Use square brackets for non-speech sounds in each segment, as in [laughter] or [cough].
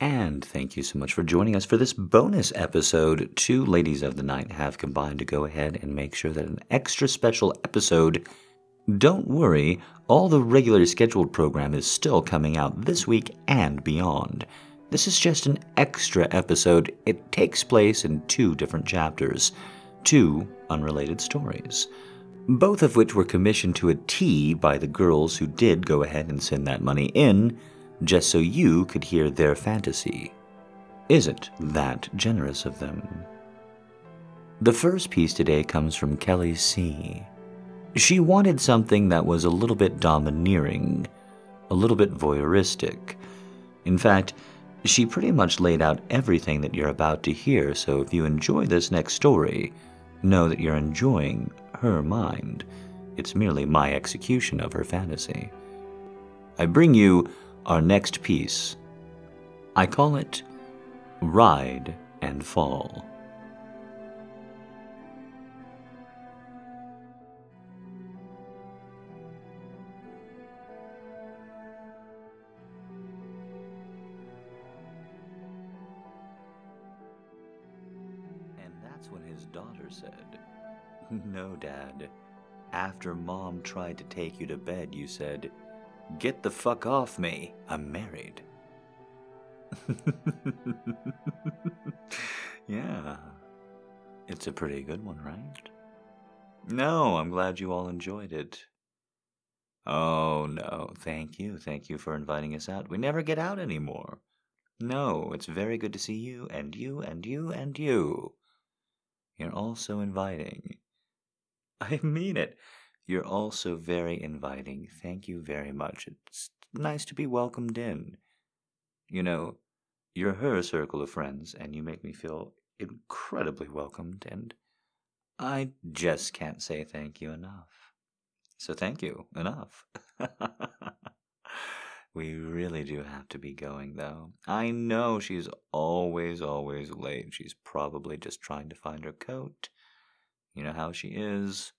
And thank you so much for joining us for this bonus episode. Two ladies of the night have combined to go ahead and make sure that an extra special episode. Don't worry, all the regular scheduled program is still coming out this week and beyond. This is just an extra episode. It takes place in two different chapters, two unrelated stories, both of which were commissioned to a T by the girls who did go ahead and send that money in just so you could hear their fantasy. Isn't that generous of them? The first piece today comes from Kelly C. She wanted something that was a little bit domineering, a little bit voyeuristic. In fact, she pretty much laid out everything that you're about to hear, so if you enjoy this next story, know that you're enjoying her mind. It's merely my execution of her fantasy. I bring you our next piece. I call it Ride and Fall. And that's when his daughter said, No, Dad. After Mom tried to take you to bed, you said, Get the fuck off me. I'm married. [laughs] yeah. It's a pretty good one, right? No, I'm glad you all enjoyed it. Oh, no. Thank you. Thank you for inviting us out. We never get out anymore. No, it's very good to see you, and you, and you, and you. You're all so inviting. [laughs] I mean it. You're also very inviting. Thank you very much. It's nice to be welcomed in. You know, you're her circle of friends, and you make me feel incredibly welcomed, and I just can't say thank you enough. So thank you enough. [laughs] we really do have to be going, though. I know she's always, always late. She's probably just trying to find her coat. You know how she is.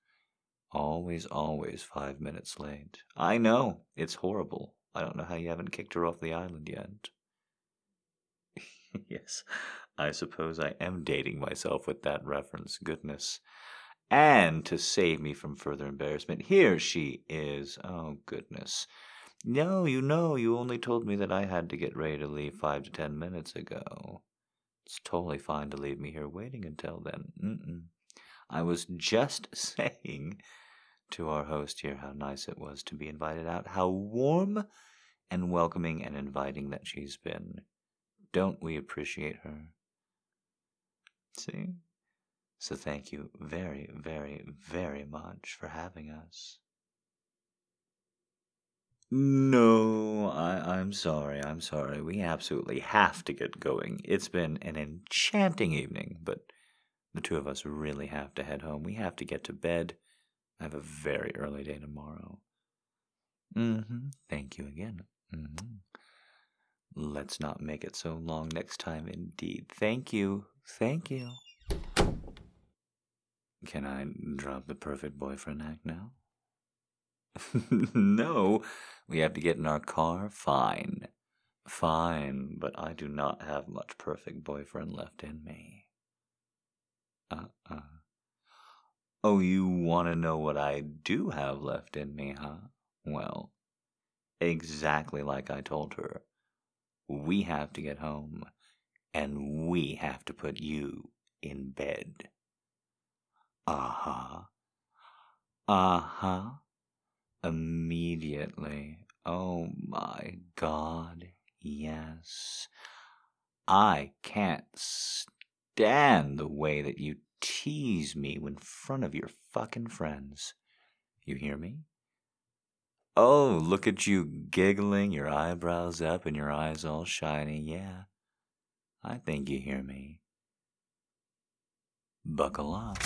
Always, always five minutes late. I know. It's horrible. I don't know how you haven't kicked her off the island yet. [laughs] yes, I suppose I am dating myself with that reference. Goodness. And to save me from further embarrassment, here she is. Oh, goodness. No, you know, you only told me that I had to get ready to leave five to ten minutes ago. It's totally fine to leave me here waiting until then. Mm-mm. I was just [laughs] saying to our host here how nice it was to be invited out, how warm and welcoming and inviting that she's been. Don't we appreciate her? See? So thank you very, very, very much for having us. No, I, I'm sorry, I'm sorry. We absolutely have to get going. It's been an enchanting evening, but the two of us really have to head home. We have to get to bed. I have a very early day tomorrow. Mm-hmm. Thank you again. Mm-hmm. Let's not make it so long next time, indeed. Thank you. Thank you. Can I drop the perfect boyfriend act now? [laughs] no, we have to get in our car. Fine. Fine, but I do not have much perfect boyfriend left in me. Uh uh. Oh, you want to know what I do have left in me, huh? Well, exactly like I told her. We have to get home, and we have to put you in bed. Uh huh. Uh huh. Immediately. Oh my god, yes. I can't stand the way that you tease me in front of your fucking friends. You hear me? Oh, look at you giggling, your eyebrows up and your eyes all shiny. Yeah, I think you hear me. Buckle up.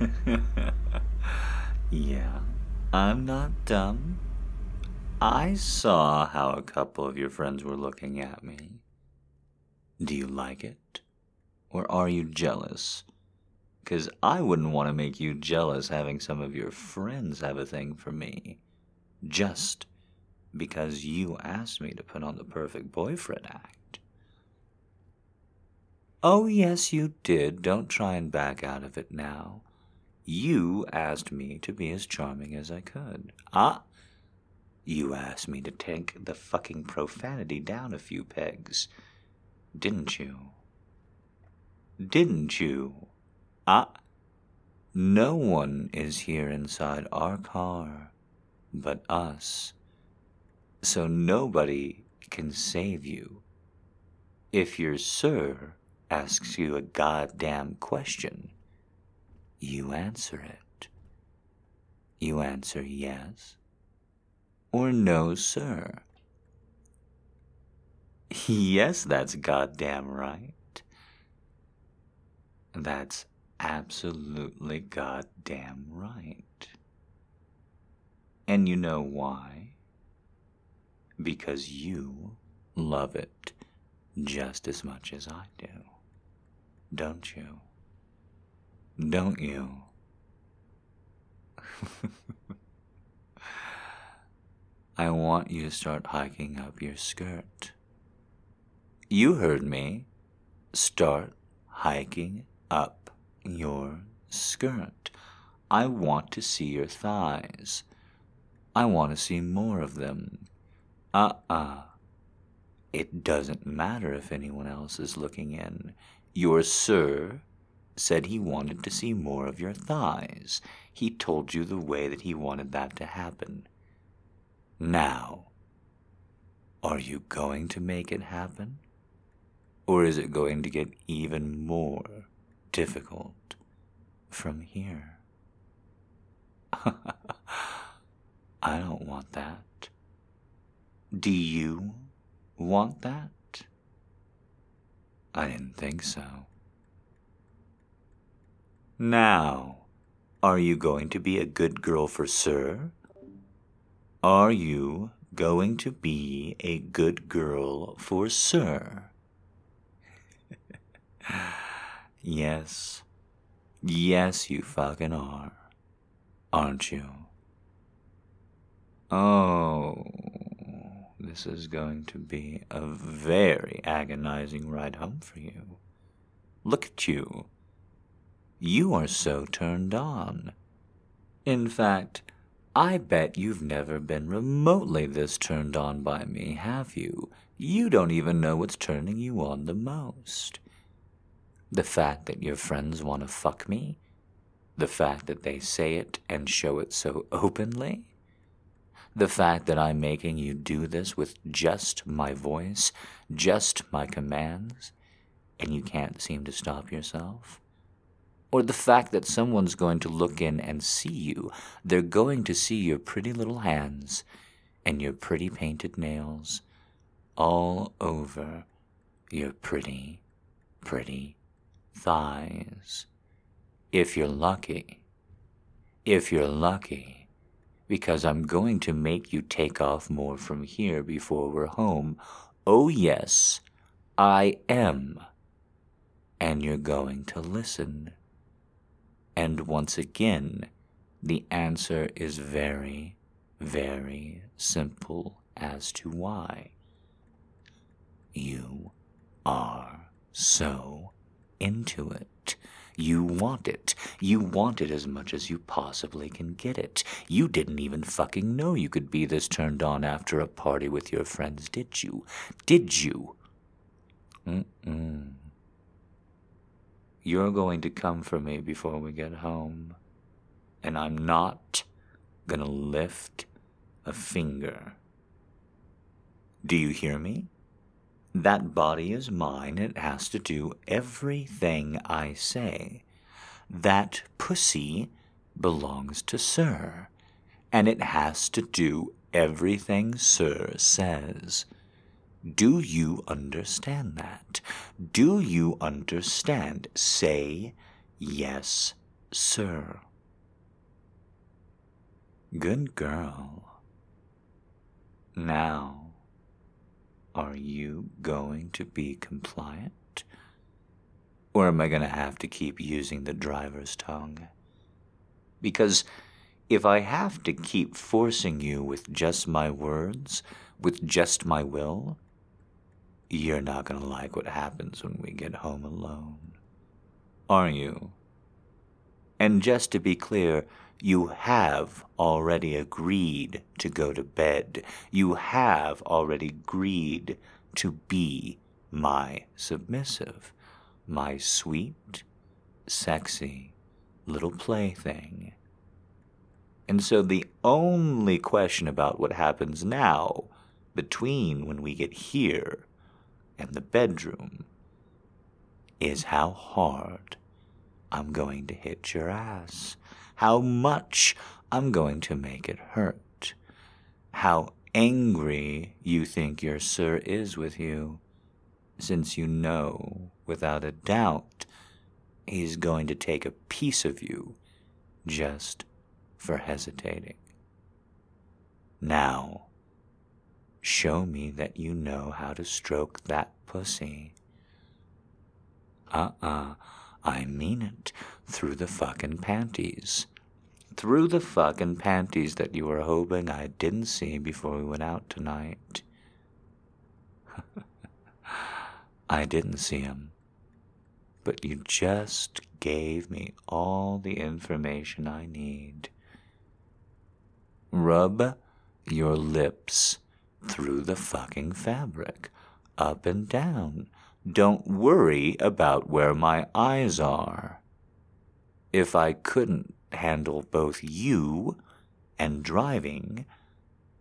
[laughs] yeah, I'm not dumb. I saw how a couple of your friends were looking at me. Do you like it? Or are you jealous? Because I wouldn't want to make you jealous having some of your friends have a thing for me. Just because you asked me to put on the perfect boyfriend act. Oh, yes, you did. Don't try and back out of it now. You asked me to be as charming as I could. Ah, you asked me to take the fucking profanity down a few pegs. Didn't you? Didn't you? Ah, no one is here inside our car but us. So nobody can save you. If your sir asks you a goddamn question, you answer it. You answer yes or no, sir. Yes, that's goddamn right. That's absolutely goddamn right. And you know why? Because you love it just as much as I do. Don't you? Don't you? [laughs] I want you to start hiking up your skirt. You heard me. Start hiking up your skirt. I want to see your thighs. I want to see more of them. Uh uh. It doesn't matter if anyone else is looking in. Your sir said he wanted to see more of your thighs. He told you the way that he wanted that to happen. Now, are you going to make it happen? Or is it going to get even more difficult from here? [laughs] I don't want that. Do you want that? I didn't think so. Now, are you going to be a good girl for Sir? Are you going to be a good girl for Sir? [sighs] yes. Yes, you fucking are. Aren't you? Oh, this is going to be a very agonizing ride home for you. Look at you. You are so turned on. In fact, I bet you've never been remotely this turned on by me, have you? You don't even know what's turning you on the most. The fact that your friends want to fuck me? The fact that they say it and show it so openly? The fact that I'm making you do this with just my voice, just my commands, and you can't seem to stop yourself? or the fact that someone's going to look in and see you. They're going to see your pretty little hands and your pretty painted nails all over your pretty, pretty thighs. If you're lucky. If you're lucky. Because I'm going to make you take off more from here before we're home. Oh, yes, I am. And you're going to listen. And once again, the answer is very, very simple as to why. You are so into it. You want it. You want it as much as you possibly can get it. You didn't even fucking know you could be this turned on after a party with your friends, did you? Did you? Mm-mm. You're going to come for me before we get home, and I'm not gonna lift a finger. Do you hear me? That body is mine. It has to do everything I say. That pussy belongs to Sir, and it has to do everything Sir says. Do you understand that? Do you understand? Say, yes, sir. Good girl. Now, are you going to be compliant? Or am I going to have to keep using the driver's tongue? Because if I have to keep forcing you with just my words, with just my will, you're not going to like what happens when we get home alone. Are you? And just to be clear, you have already agreed to go to bed. You have already agreed to be my submissive, my sweet, sexy little plaything. And so the only question about what happens now, between when we get here and the bedroom, is how hard I'm going to hit your ass, how much I'm going to make it hurt, how angry you think your sir is with you, since you know, without a doubt, he's going to take a piece of you just for hesitating. Now, show me that you know how to stroke that pussy. Uh uh, I mean it, through the fucking panties. Through the fucking panties that you were hoping I didn't see before we went out tonight. [laughs] I didn't see him. but you just gave me all the information I need. Rub your lips through the fucking fabric, up and down. Don't worry about where my eyes are. If I couldn't handle both you and driving,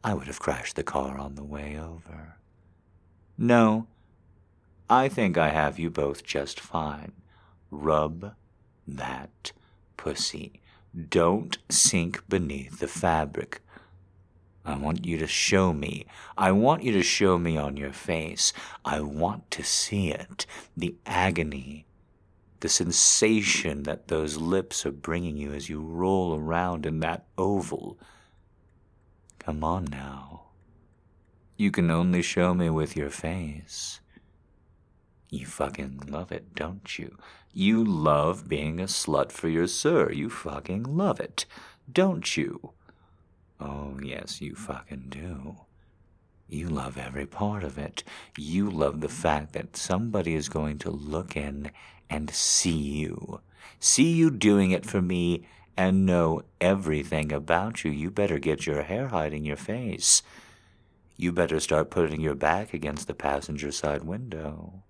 I would have crashed the car on the way over. No, I think I have you both just fine. Rub that pussy. Don't sink beneath the fabric. I want you to show me. I want you to show me on your face. I want to see it. The agony, the sensation that those lips are bringing you as you roll around in that oval. Come on now. You can only show me with your face. You fucking love it, don't you? You love being a slut for your sir. You fucking love it, don't you? Oh, yes, you fucking do. You love every part of it. You love the fact that somebody is going to look in and see you. See you doing it for me and know everything about you. You better get your hair hiding your face. You better start putting your back against the passenger side window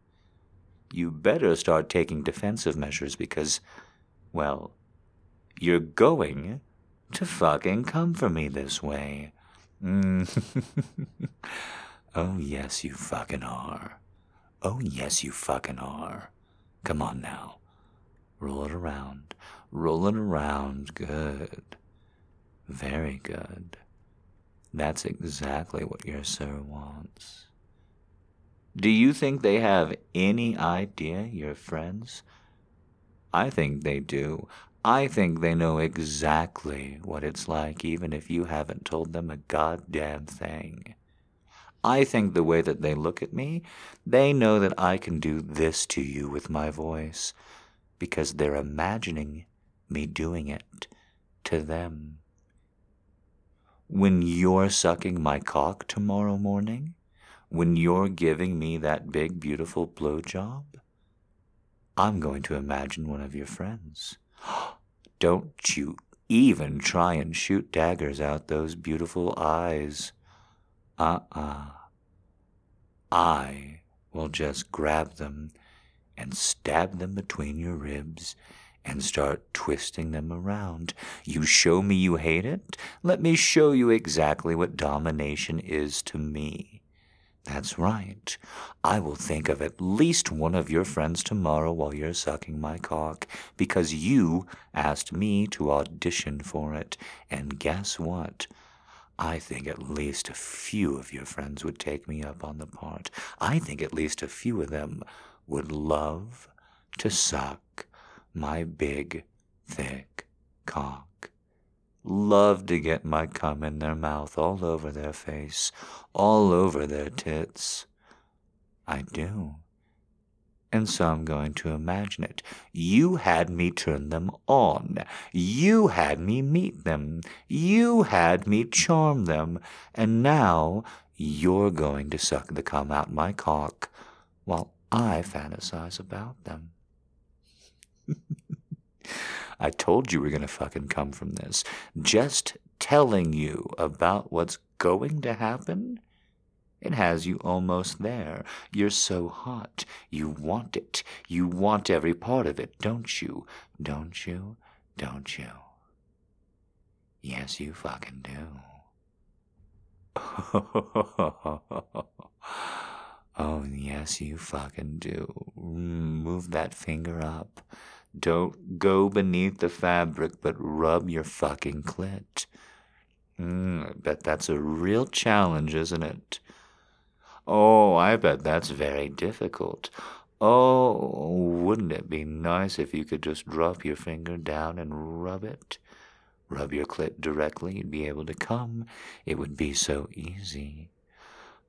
you better start taking defensive measures because, well, you're going to fucking come for me this way. Mm. [laughs] oh, yes, you fucking are. Oh, yes, you fucking are. Come on now. Roll it around. Roll it around. Good. Very good. That's exactly what your sir wants. Do you think they have any idea you're friends? I think they do. I think they know exactly what it's like, even if you haven't told them a goddamn thing. I think the way that they look at me, they know that I can do this to you with my voice, because they're imagining me doing it to them. When you're sucking my cock tomorrow morning, when you're giving me that big, beautiful blowjob, I'm going to imagine one of your friends. [gasps] Don't you even try and shoot daggers out those beautiful eyes. Uh uh. I will just grab them and stab them between your ribs and start twisting them around. You show me you hate it? Let me show you exactly what domination is to me. That's right. I will think of at least one of your friends tomorrow while you're sucking my cock, because you asked me to audition for it. And guess what? I think at least a few of your friends would take me up on the part. I think at least a few of them would love to suck my big, thick cock love to get my cum in their mouth, all over their face, all over their tits. I do. And so I'm going to imagine it. You had me turn them on. You had me meet them. You had me charm them. And now you're going to suck the cum out my cock while I fantasize about them. [laughs] I told you we're going to fucking come from this. Just telling you about what's going to happen it has you almost there. You're so hot. You want it. You want every part of it, don't you? Don't you? Don't you? Yes, you fucking do. [laughs] oh, yes, you fucking do. Mm, move that finger up. Don't go beneath the fabric, but rub your fucking clit. Mm, I bet that's a real challenge, isn't it? Oh, I bet that's very difficult. Oh, wouldn't it be nice if you could just drop your finger down and rub it? Rub your clit directly, you'd be able to come. It would be so easy.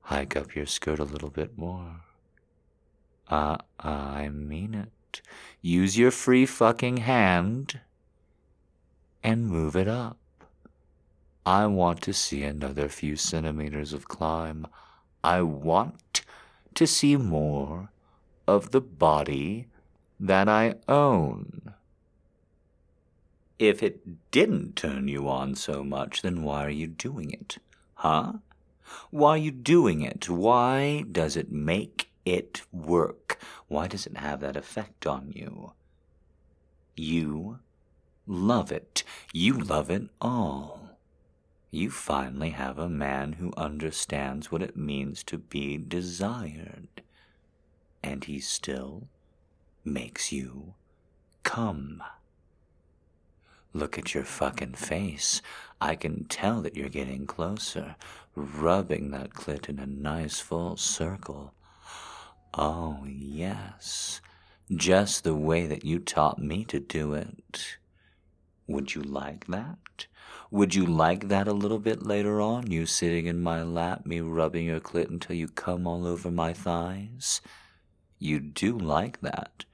Hike up your skirt a little bit more. Uh, I mean it. Use your free fucking hand and move it up. I want to see another few centimeters of climb. I want to see more of the body that I own. If it didn't turn you on so much, then why are you doing it? Huh? Why are you doing it? Why does it make it work? Why does it have that effect on you? You love it. You love it all you finally have a man who understands what it means to be desired. And he still makes you come. Look at your fucking face. I can tell that you're getting closer, rubbing that clit in a nice full circle. Oh, yes, just the way that you taught me to do it. Would you like that? Would you like that a little bit later on? You sitting in my lap, me rubbing your clit until you come all over my thighs? You do like that.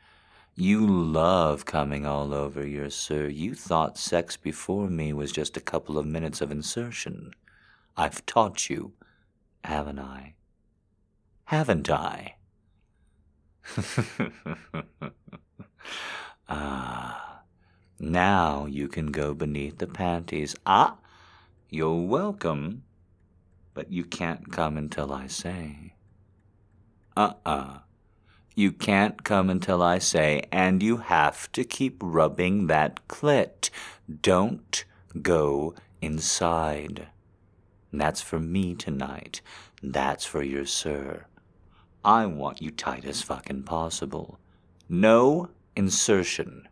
You love coming all over your sir. You thought sex before me was just a couple of minutes of insertion. I've taught you, haven't I? Haven't I? [laughs] ah. Now you can go beneath the panties. Ah, you're welcome, but you can't come until I say. Uh uh-uh. uh. You can't come until I say, and you have to keep rubbing that clit. Don't go inside. That's for me tonight. That's for your sir. I want you tight as fucking possible. No insertion.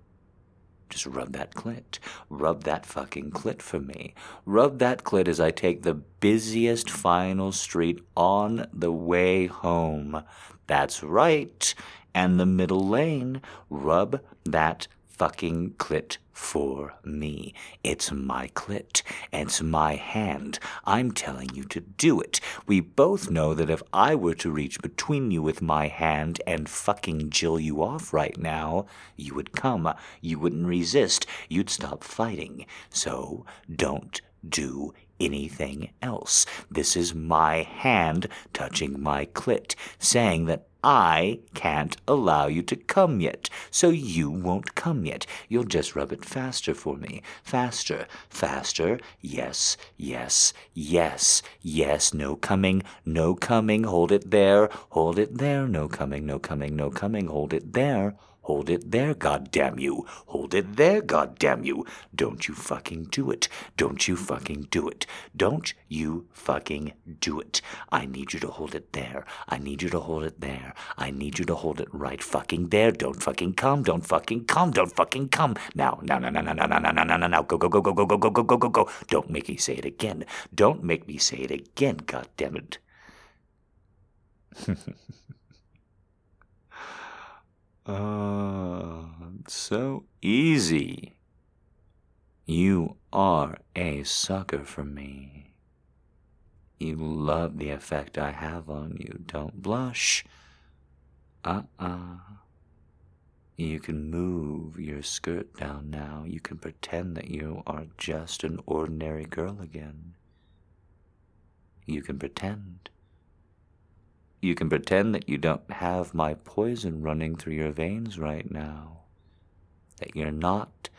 Just rub that clit. Rub that fucking clit for me. Rub that clit as I take the busiest final street on the way home. That's right. And the middle lane. Rub that fucking clit for me. It's my clit. It's my hand. I'm telling you to do it. We both know that if I were to reach between you with my hand and fucking jill you off right now, you would come. You wouldn't resist. You'd stop fighting. So don't do anything else. This is my hand touching my clit, saying that I can't allow you to come yet, so you won't come yet. You'll just rub it faster for me. Faster, faster. Yes, yes, yes, yes. No coming, no coming. Hold it there, hold it there. No coming, no coming, no coming. Hold it there. Hold it there, goddamn you. Hold it there, goddamn you. Don't you fucking do it. Don't you fucking do it. Don't you fucking do it. I need you to hold it there. I need you to hold it there. I need you to hold it right fucking there. Don't fucking come. Don't fucking come. Don't fucking come. Now, now, now, now, now, now, now, now, now, now, now. Go, go, go, go, go, go, go, go, go, go, go. Don't make me say it again. Don't make me say it again, goddamn it. Uh, so easy. You are a sucker for me. You love the effect I have on you. Don't blush. Uh uh. You can move your skirt down now. You can pretend that you are just an ordinary girl again. You can pretend. You can pretend that you don't have my poison running through your veins right now. That you're not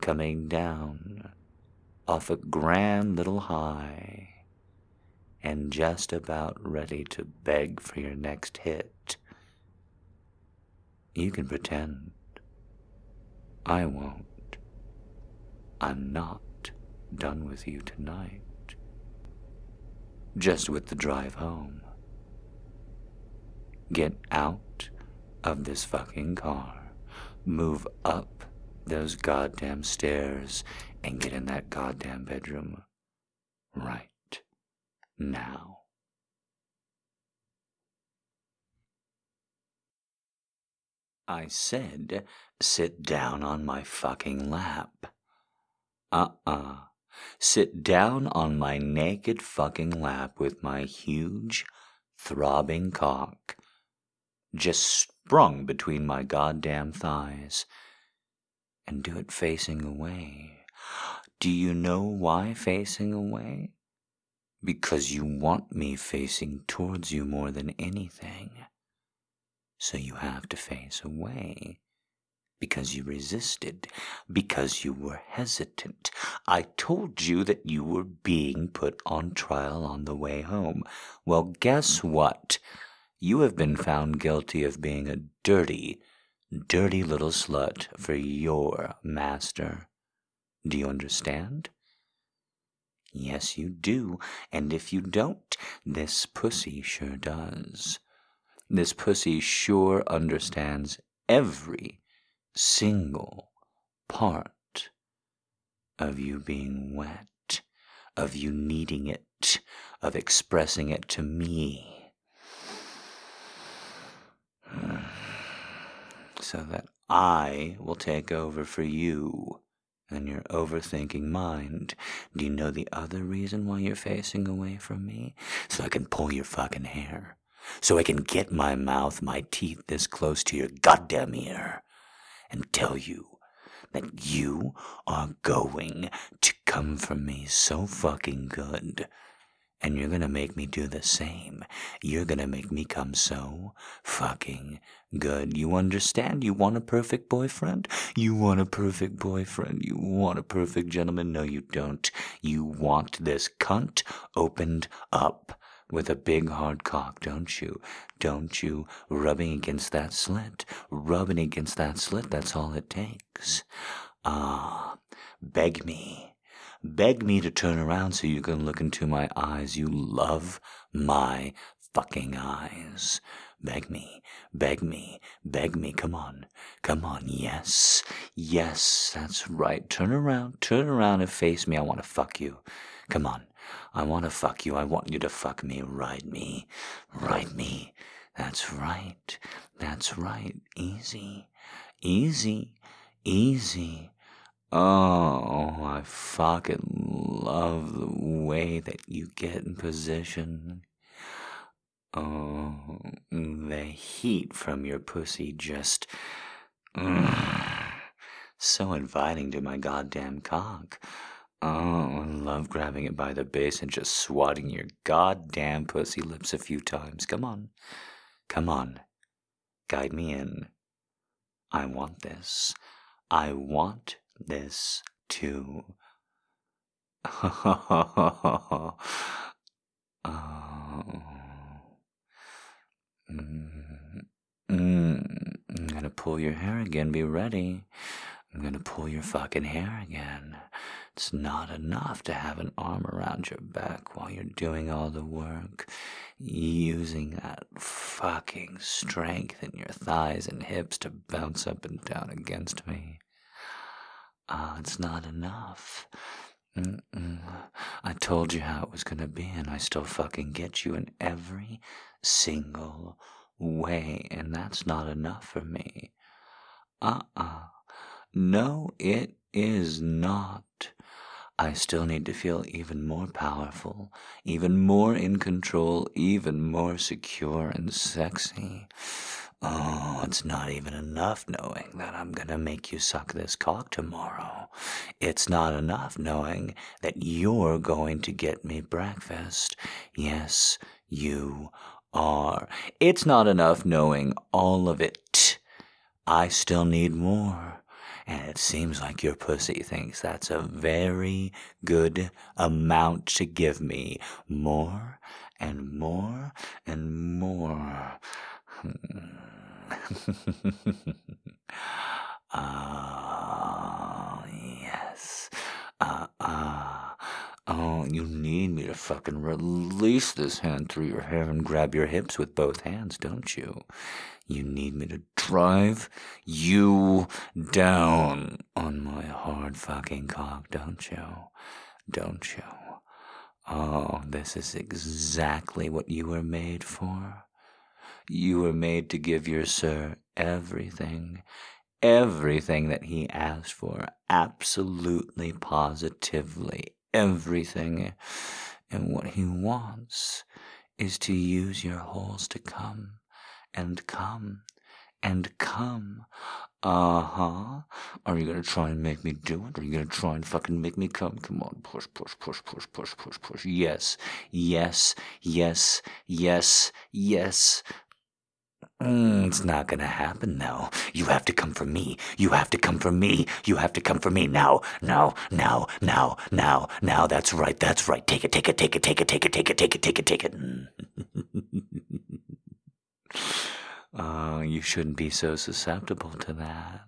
coming down off a grand little high and just about ready to beg for your next hit. You can pretend. I won't. I'm not done with you tonight. Just with the drive home. Get out of this fucking car. Move up those goddamn stairs and get in that goddamn bedroom right now. I said, sit down on my fucking lap. Uh uh-uh. uh. Sit down on my naked fucking lap with my huge, throbbing cock just sprung between my goddamn thighs. And do it facing away. Do you know why facing away? Because you want me facing towards you more than anything so you have to face away. Because you resisted, because you were hesitant. I told you that you were being put on trial on the way home. Well, guess what? You have been found guilty of being a dirty, dirty little slut for your master. Do you understand? Yes, you do, and if you don't, this pussy sure does. This pussy sure understands every single part of you being wet, of you needing it, of expressing it to me. So that I will take over for you and your overthinking mind. Do you know the other reason why you're facing away from me? So I can pull your fucking hair so I can get my mouth, my teeth this close to your goddamn ear and tell you that you are going to come for me so fucking good. And you're gonna make me do the same. You're gonna make me come so fucking good. You understand? You want a perfect boyfriend? You want a perfect boyfriend? You want a perfect gentleman? No, you don't. You want this cunt opened up with a big hard cock, don't you? Don't you? Rubbing against that slit. Rubbing against that slit, that's all it takes. Ah, beg me. Beg me to turn around so you can look into my eyes. You love my fucking eyes. Beg me, beg me, beg me. Come on, come on. Yes, yes, that's right. Turn around, turn around and face me. I want to fuck you. Come on. I want to fuck you. I want you to fuck me. Ride me. Ride me. That's right. That's right. Easy. Easy. Easy. Oh, I fucking love the way that you get in position. Oh, the heat from your pussy just. Mm, so inviting to my goddamn cock. Oh, I love grabbing it by the base and just swatting your goddamn pussy lips a few times. Come on. Come on. Guide me in. I want this. I want this too. Mm, [laughs] mm, I'm gonna pull your hair again. Be ready. I'm gonna pull your fucking hair again. It's not enough to have an arm around your back while you're doing all the work, using that fucking strength in your thighs and hips to bounce up and down against me. Ah, uh, it's not enough. Mm-mm. I told you how it was gonna be, and I still fucking get you in every single way, and that's not enough for me. Uh uh-uh. uh no, it is not. I still need to feel even more powerful, even more in control, even more secure and sexy. Oh, it's not even enough knowing that I'm gonna make you suck this cock tomorrow. It's not enough knowing that you're going to get me breakfast. Yes, you are. It's not enough knowing all of it. I still need more. And it seems like your pussy thinks that's a very good amount to give me. More and more and more. Hmm. Ah, [laughs] yes. Ah, ah. Oh, you need me to fucking release this hand through your hair and grab your hips with both hands, don't you? You need me to drive you down on my hard fucking cock, don't you? Don't you? Oh, this is exactly what you were made for. You were made to give your sir everything, everything that he asked for, absolutely, positively, everything. And what he wants is to use your holes to come and come and come. Uh huh. Are you gonna try and make me do it? Are you gonna try and fucking make me come? Come on, push, push, push, push, push, push, push. Yes, yes, yes, yes, yes. Mm, it's not gonna happen now. You have to come for me. You have to come for me. You have to come for me now, now, now, now, now, now. That's right. That's right. Take it, take it, take it, take it, take it, take it, take it, take it, take it. Uh, [laughs] you shouldn't be so susceptible to that.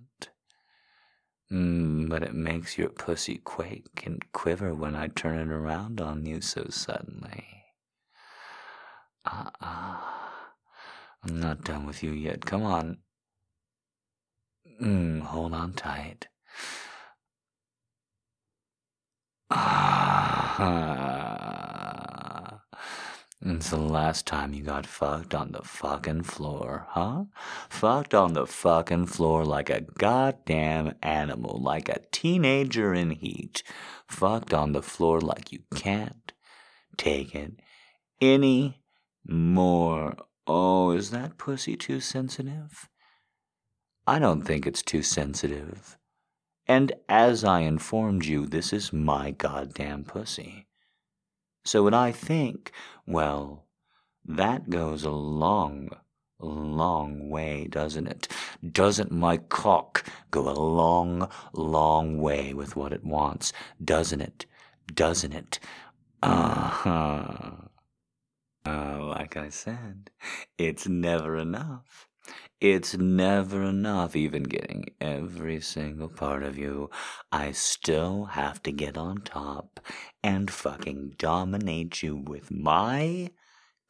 Mm, but it makes your pussy quake and quiver when I turn it around on you so suddenly. Uh uh. I'm not done with you yet. Come on. Mm, hold on tight. Ah. [sighs] It's the last time you got fucked on the fucking floor, huh? Fucked on the fucking floor like a goddamn animal, like a teenager in heat. Fucked on the floor like you can't take it any more. Oh, is that pussy too sensitive? I don't think it's too sensitive. And as I informed you, this is my goddamn pussy. So when I think, well, that goes a long, long way, doesn't it? Doesn't my cock go a long, long way with what it wants? Doesn't it? Doesn't it? Uh-huh. Uh, like I said, it's never enough. It's never enough even getting every single part of you. I still have to get on top and fucking dominate you with my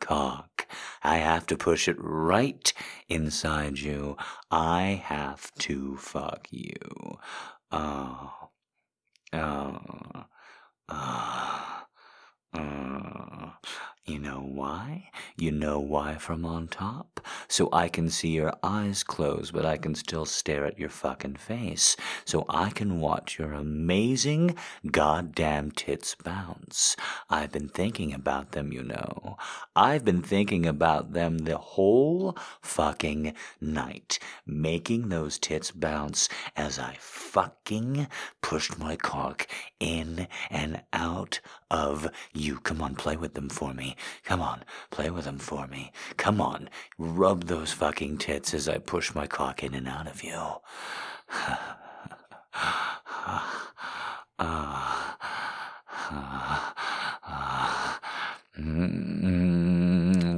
cock. I have to push it right inside you. I have to fuck you. Oh. Oh. Oh. Uh, you know why? You know why from on top? So I can see your eyes close, but I can still stare at your fucking face. So I can watch your amazing goddamn tits bounce. I've been thinking about them, you know. I've been thinking about them the whole fucking night, making those tits bounce as I fucking pushed my cock in and out of you. Come on, play with them for me. Come on, play with them for me. Come on, rub those fucking tits as I push my cock in and out of you. I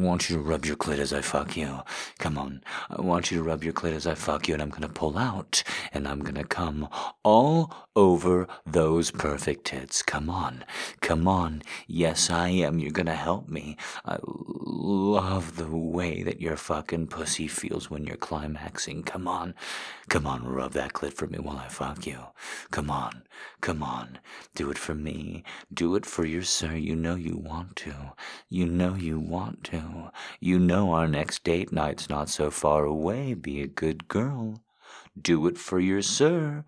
want you to rub your clit as I fuck you. Come on. I want you to rub your clit as I fuck you, and I'm gonna pull out, and I'm gonna come all over those perfect tits. Come on. Come on. Yes, I am. You're gonna help me. I love the way that your fucking pussy feels when you're climaxing. Come on. Come on, rub that clit for me while I fuck you. Come on. Come on. Do it for me. Do it for your sir. You know you want to. You know you want to. You know our next date night's not so far away. Be a good girl. Do it for your sir.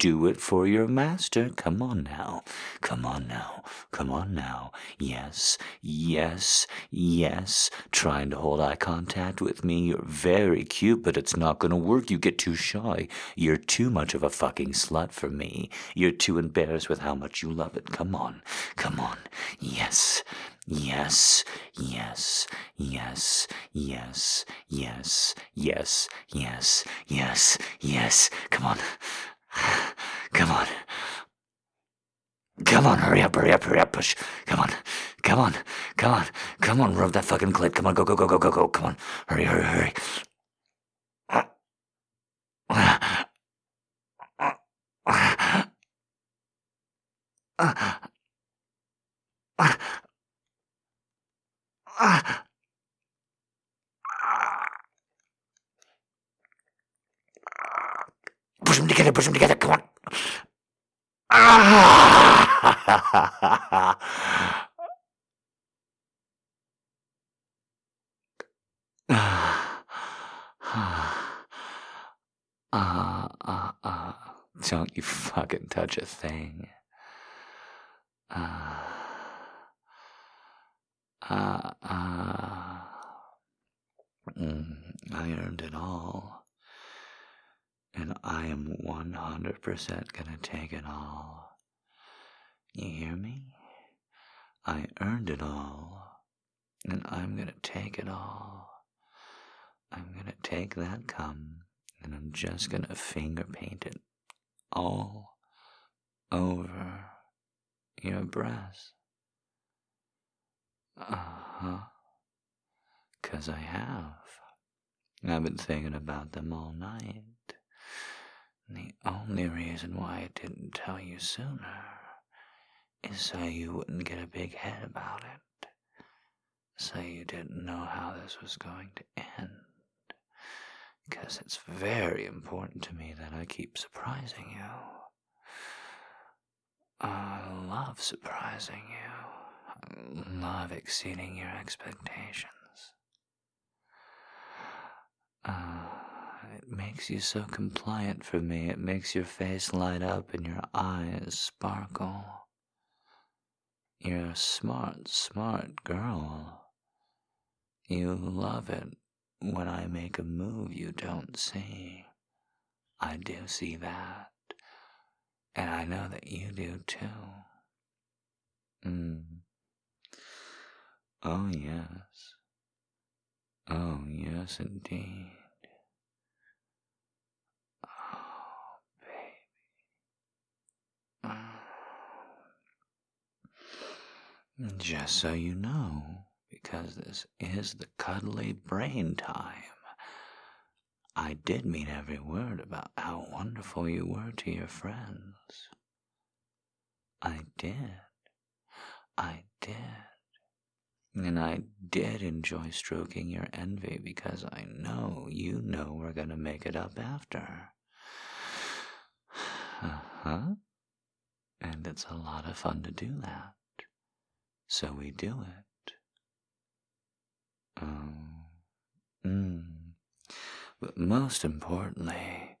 Do it for your master. Come on now. Come on now. Come on now. Yes, yes, yes. Trying to hold eye contact with me. You're very cute, but it's not gonna work. You get too shy. You're too much of a fucking slut for me. You're too embarrassed with how much you love it. Come on. Come on. Yes. Yes, yes, yes, yes, yes, yes, yes, yes, yes. Come on. Come on. Come on, hurry up, hurry up, hurry up, push. Come on, come on, come on, come on, rub that fucking clit. Come on, go, go, go, go, go, go. Come on, hurry, hurry, hurry. Push them together, push them together, come on. [sighs] Ah, ah, ah. Don't you fucking touch a thing. Ah, ah, ah. Mm, I earned it all. And I am 100% gonna take it all. You hear me? I earned it all. And I'm gonna take it all. I'm gonna take that cum and I'm just gonna finger paint it all over your breast. Uh huh. Cause I have. I've been thinking about them all night. The only reason why I didn't tell you sooner is so you wouldn't get a big head about it. So you didn't know how this was going to end. Because it's very important to me that I keep surprising you. I love surprising you. Love exceeding your expectations. Uh, it makes you so compliant for me. It makes your face light up and your eyes sparkle. You're a smart, smart girl. You love it when I make a move you don't see. I do see that. And I know that you do too. Mm. Oh, yes. Oh, yes, indeed. Oh, baby. Just so you know, because this is the cuddly brain time. I did mean every word about how wonderful you were to your friends. I did. I did. And I did enjoy stroking your envy because I know you know we're going to make it up after. [sighs] Uh huh. And it's a lot of fun to do that. So we do it. Um, mm. But most importantly,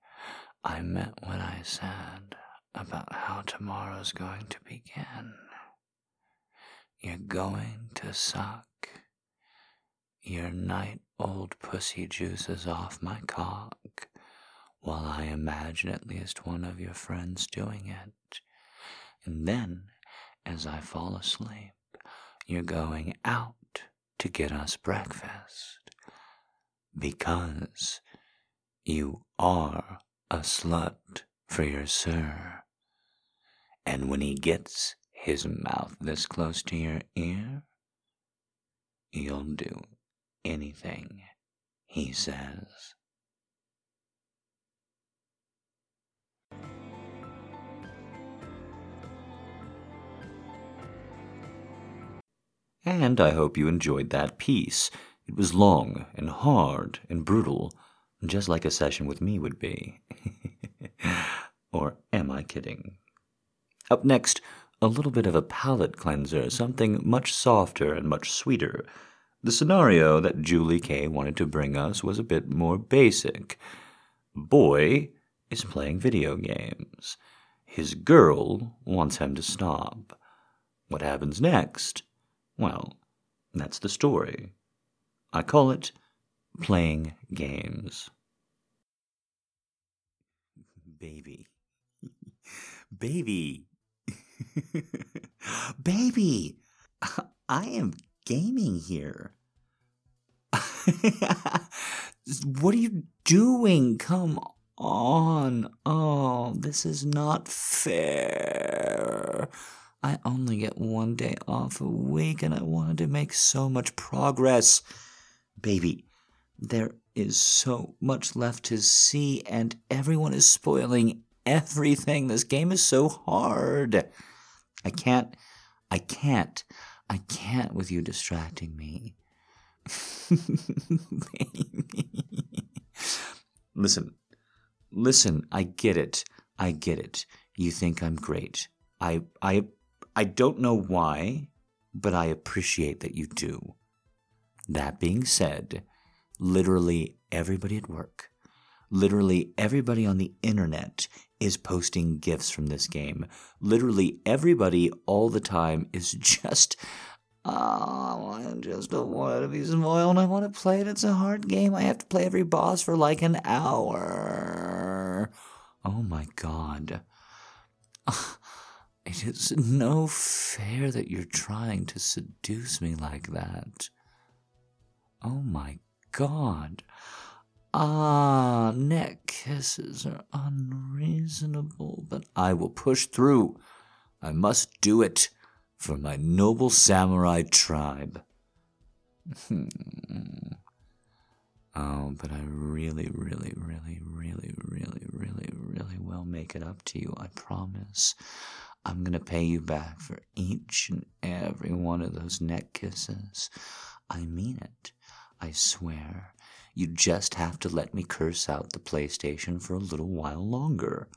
I meant what I said about how tomorrow's going to begin. You're going to suck your night old pussy juices off my cock while I imagine at least one of your friends doing it. And then, as I fall asleep, you're going out to get us breakfast. Because you are a slut for your sir. And when he gets his mouth this close to your ear, you'll do anything he says. And I hope you enjoyed that piece. It was long and hard and brutal, just like a session with me would be. [laughs] or am I kidding? Up next, a little bit of a palate cleanser, something much softer and much sweeter. The scenario that Julie K wanted to bring us was a bit more basic. Boy is playing video games. His girl wants him to stop. What happens next? Well, that's the story. I call it playing games. Baby. [laughs] Baby. [laughs] Baby. I am gaming here. [laughs] what are you doing? Come on. Oh, this is not fair. I only get one day off a week and I wanted to make so much progress. Baby, there is so much left to see and everyone is spoiling everything. This game is so hard. I can't, I can't, I can't with you distracting me. [laughs] Listen, listen, I get it. I get it. You think I'm great. I, I I don't know why, but I appreciate that you do. That being said, literally everybody at work, literally everybody on the internet is posting GIFs from this game. Literally everybody all the time is [laughs] just, oh, I just don't want to be spoiled. I want to play it. It's a hard game. I have to play every boss for like an hour. Oh my god. [laughs] It is no fair that you're trying to seduce me like that. Oh my god. Ah, neck kisses are unreasonable, but I will push through. I must do it for my noble samurai tribe. Hmm. oh, but I really, really, really, really, really, really, really will make it up to you, I promise. I'm going to pay you back for each and every one of those neck kisses. I mean it. I swear. You just have to let me curse out the PlayStation for a little while longer.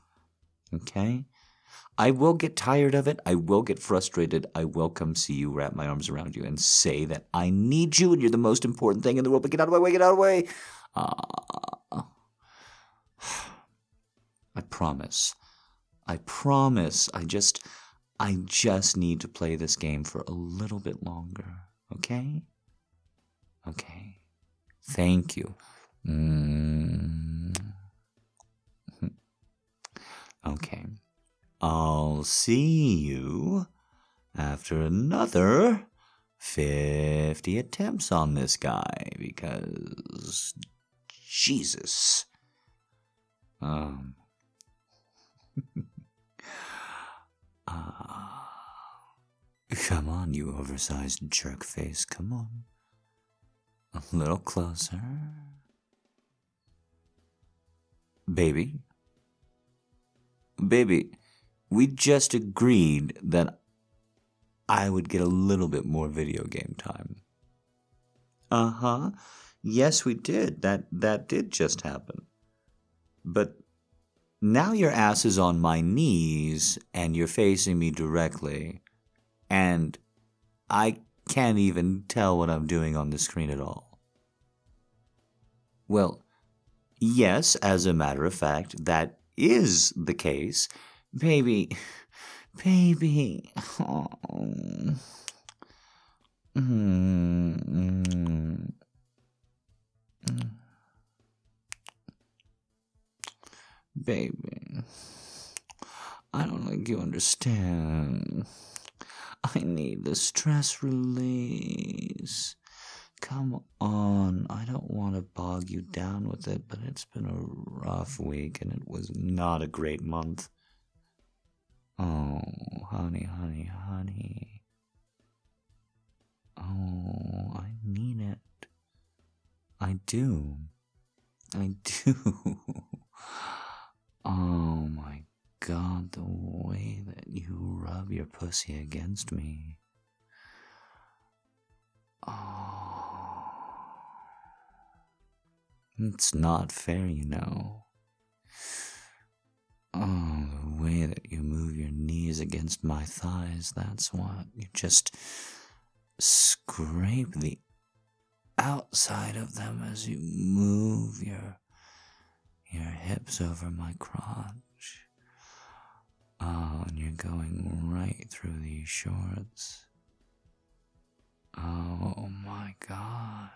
Okay? I will get tired of it. I will get frustrated. I will come see you, wrap my arms around you, and say that I need you and you're the most important thing in the world. But get out of my way, get out of the way. Uh, [sighs] I promise. I promise. I just I just need to play this game for a little bit longer. Okay? Okay. Thank you. Mm. Okay. I'll see you after another 50 attempts on this guy because Jesus. Um [laughs] Ah. Come on, you oversized jerk face. Come on. A little closer. Baby. Baby, we just agreed that I would get a little bit more video game time. Uh huh. Yes, we did. That that did just happen. But now your ass is on my knees and you're facing me directly, and I can't even tell what I'm doing on the screen at all. Well, yes, as a matter of fact, that is the case. Baby, baby. Oh. Mm-hmm. Baby, I don't think you understand. I need the stress release. Come on, I don't want to bog you down with it, but it's been a rough week and it was not a great month. Oh, honey, honey, honey. Oh, I need it. I do. I do. [laughs] Oh my god, the way that you rub your pussy against me. Oh. It's not fair, you know. Oh, the way that you move your knees against my thighs, that's what. You just scrape the outside of them as you move your your hips over my crotch. Oh, and you're going right through these shorts. Oh my god.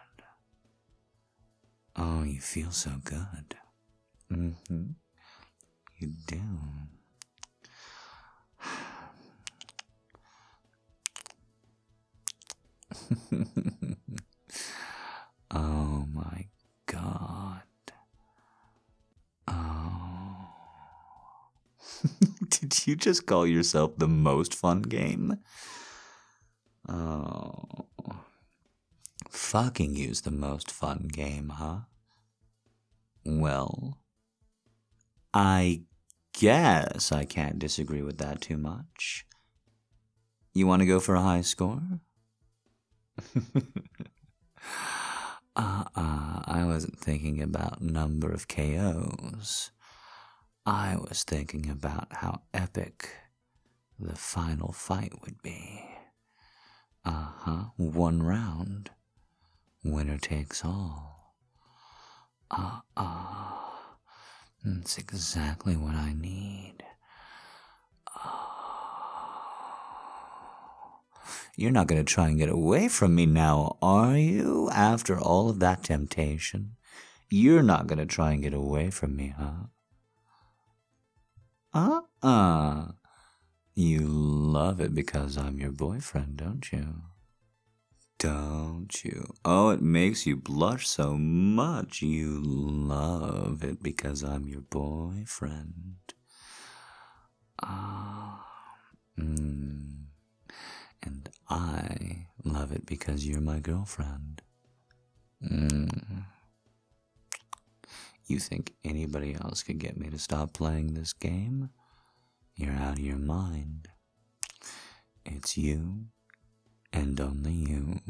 Oh, you feel so good. Mm-hmm. You do. [sighs] oh my god. [laughs] Did you just call yourself the most fun game? Oh. Fucking use the most fun game, huh? Well, I guess I can't disagree with that too much. You want to go for a high score? [laughs] uh uh, I wasn't thinking about number of KOs. I was thinking about how epic the final fight would be. Uh huh, one round, winner takes all. Uh uh, that's exactly what I need. You're not going to try and get away from me now, are you? After all of that temptation? You're not going to try and get away from me, huh? Uh uh. You love it because I'm your boyfriend, don't you? Don't you? Oh, it makes you blush so much. You love it because I'm your boyfriend. Ah. Mm and I love it because you're my girlfriend. Mm. You think anybody else could get me to stop playing this game? You're out of your mind. It's you and only you.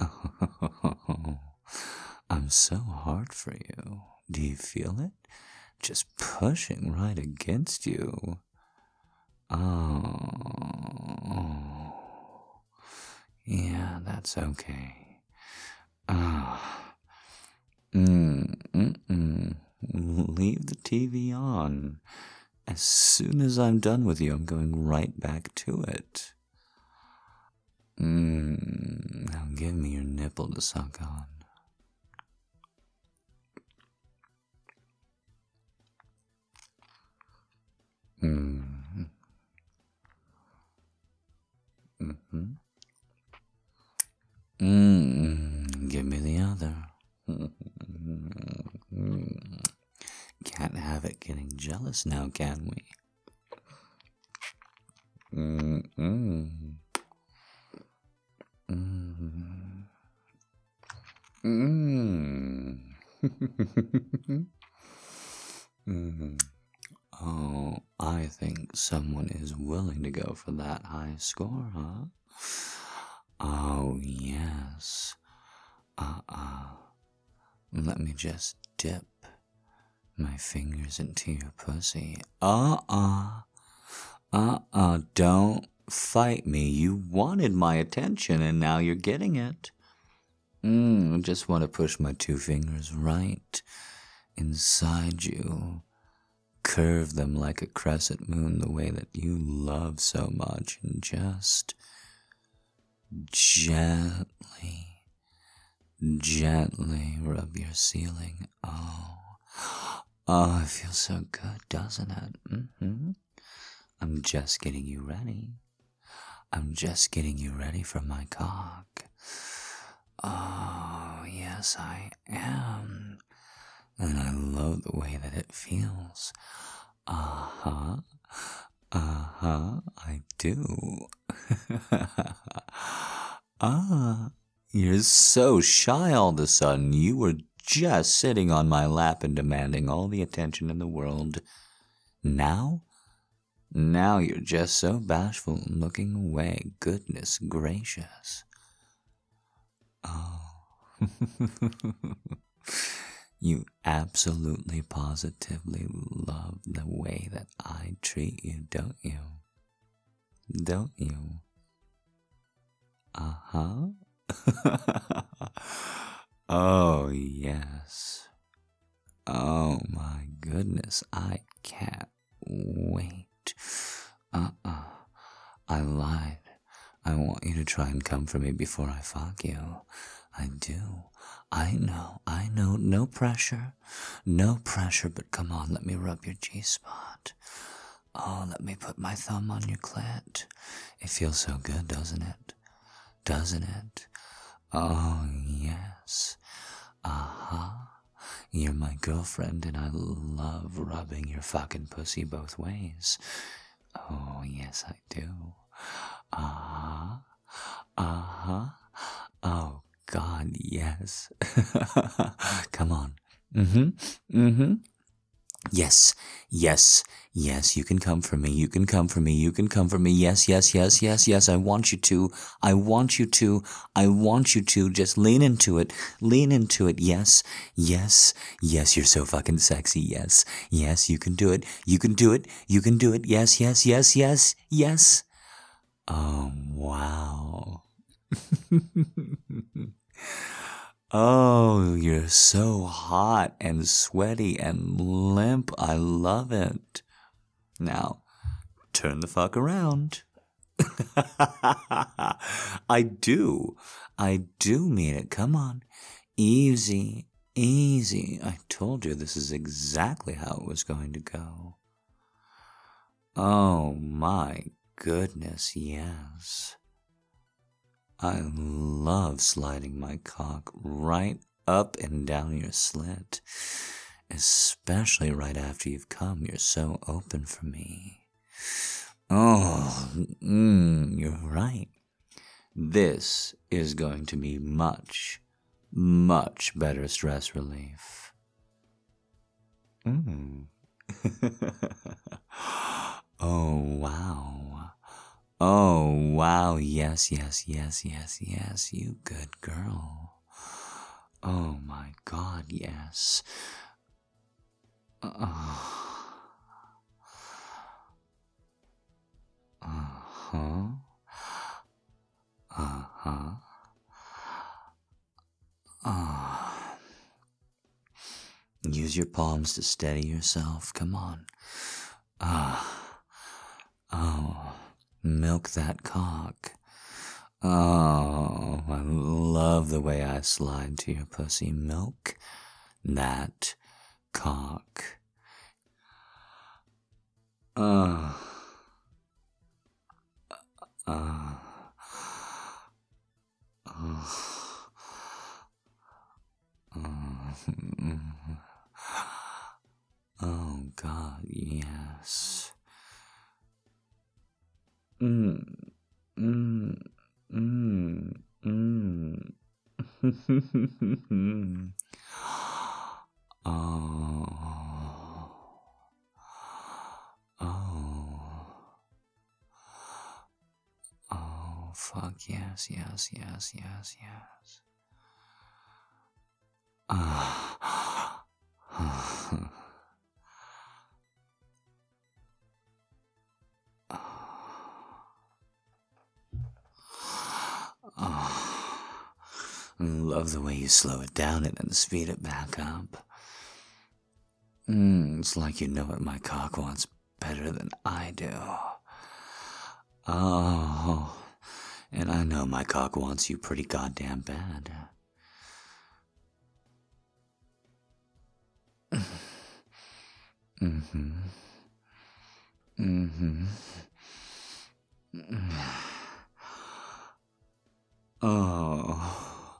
Oh, [laughs] I'm so hard for you. Do you feel it? just pushing right against you. Oh, yeah, that's okay. Ah, mm, mm, mm. Leave the TV on. As soon as I'm done with you, I'm going right back to it. Mm, now give me your nipple to suck on. Mm-hmm. Mm-hmm. Mm-hmm. Give me the other. Mm-hmm. Can't have it getting jealous now, can we? Mm-hmm. Mm-hmm. [laughs] mm-hmm. Oh, I think someone is willing to go for that high score, huh? Oh, yes. Uh uh. Let me just dip my fingers into your pussy. Uh uh. Uh uh. Don't fight me. You wanted my attention and now you're getting it. Mm, I just want to push my two fingers right inside you curve them like a crescent moon the way that you love so much and just gently, gently rub your ceiling. Oh, oh, it feels so good, doesn't it? Mm-hmm. I'm just getting you ready. I'm just getting you ready for my cock. Oh, yes, I am and I love the way that it feels. Uh huh. Uh huh. I do. [laughs] ah, you're so shy all of a sudden. You were just sitting on my lap and demanding all the attention in the world. Now? Now you're just so bashful and looking away. Goodness gracious. Oh. [laughs] You absolutely positively love the way that I treat you, don't you? Don't you? Uh huh. [laughs] Oh, yes. Oh, my goodness. I can't wait. Uh uh I lied. I want you to try and come for me before I fuck you. I do. I know, I know. No pressure. No pressure, but come on, let me rub your G spot. Oh, let me put my thumb on your clit. It feels so good, doesn't it? Doesn't it? Oh, yes. Uh huh. You're my girlfriend, and I love rubbing your fucking pussy both ways. Oh, yes, I do. Uh huh. Uh huh. Oh, God, yes. [laughs] Come on. Mm hmm. Mm hmm. Yes, yes, yes, you can come for me. You can come for me. You can come for me. Yes, yes, yes, yes, yes. I want you to. I want you to. I want you to. Just lean into it. Lean into it. Yes, yes, yes. You're so fucking sexy. Yes, yes, you can do it. You can do it. You can do it. Yes, yes, yes, yes, yes. Oh, wow. Oh, you're so hot and sweaty and limp. I love it. Now, turn the fuck around. [laughs] I do. I do mean it. Come on. Easy, easy. I told you this is exactly how it was going to go. Oh my goodness, yes. I love sliding my cock right up and down your slit, especially right after you've come. You're so open for me. Oh, mm, you're right. This is going to be much, much better stress relief. Mm. [laughs] oh, wow. Oh, wow. Yes, yes, yes, yes, yes. You good girl. Oh my god, yes. Uh huh. Uh huh. Uh. Use your palms to steady yourself. Come on. Ah. Oh. Milk that cock. Oh, I love the way I slide to your pussy. Milk that cock. Oh. Uh, uh, uh, oh, God, yes. Mm, mm, mm, mm. oh. Oh. Oh, fuck yes, yes, yes, yes, yes. Ah. Oh, love the way you slow it down and then speed it back up. Mm, it's like you know what my cock wants better than I do. Oh, and I know my cock wants you pretty goddamn bad. Mm-hmm. Mm-hmm. Oh.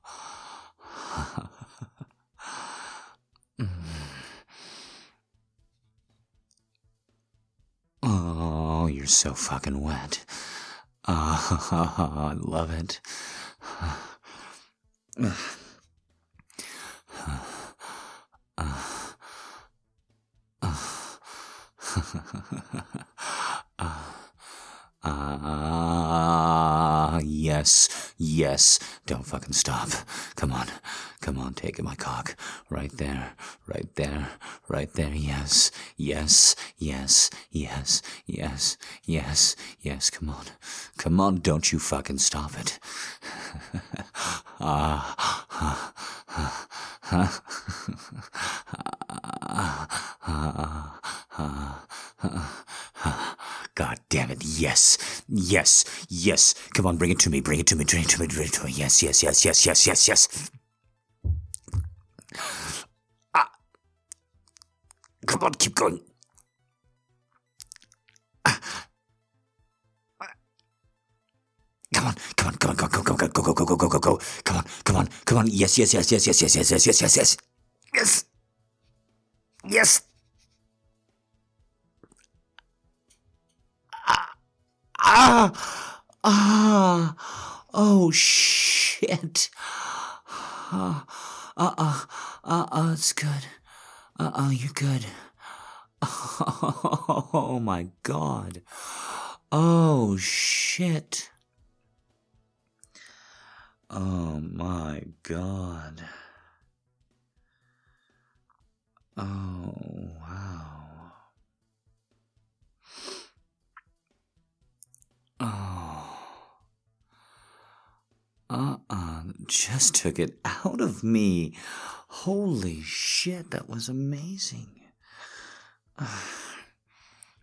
oh, you're so fucking wet. Oh, I [laughs] love it. [laughs] Ah, yes, yes. Don't fucking stop. Come on, come on, take it, my cock. Right there, right there, right there. Yes, yes, yes, yes, yes, yes, yes. Come on, come on. Don't you fucking stop it. [laughs] ah, ah. [laughs] God damn it. Yes. Yes. Come on, bring it to me. Bring it to me. Bring it to me. Bring it to me. Yes, yes, yes, yes, yes, yes, yes. Ah. Come on, keep going. Come on, come on, come on, come on, come on, go, go, go, go, go, go, go, go. Come on, come on, come on. Yes, yes, yes, yes, yes, yes, yes, yes, yes, yes. Yes. Uh uh. Good. [laughs] Oh my god. Oh shit. Oh my god. Oh wow. Oh. Uh-uh. Just took it out of me. Holy shit, that was amazing. [sighs]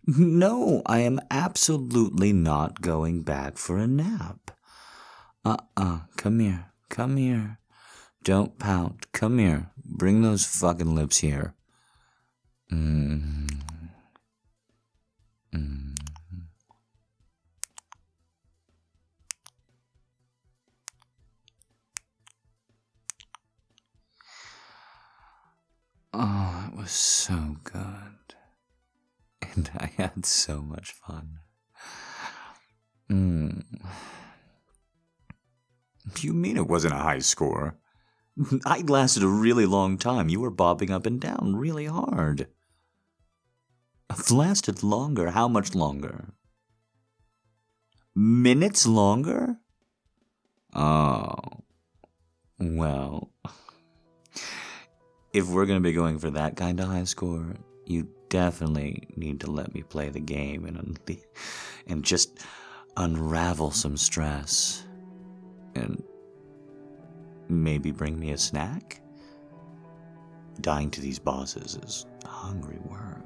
No, I am absolutely not going back for a nap. Uh uh come here, come here. Don't pout, come here. Bring those fucking lips here. Mm. Mm. Oh, it was so good. And I had so much fun. Mm. You mean it wasn't a high score? I lasted a really long time. You were bobbing up and down really hard. I've lasted longer. How much longer? Minutes longer? Oh. Well. If we're going to be going for that kind of high score, you definitely need to let me play the game and, [laughs] and just unravel some stress. And maybe bring me a snack? Dying to these bosses is a hungry worm.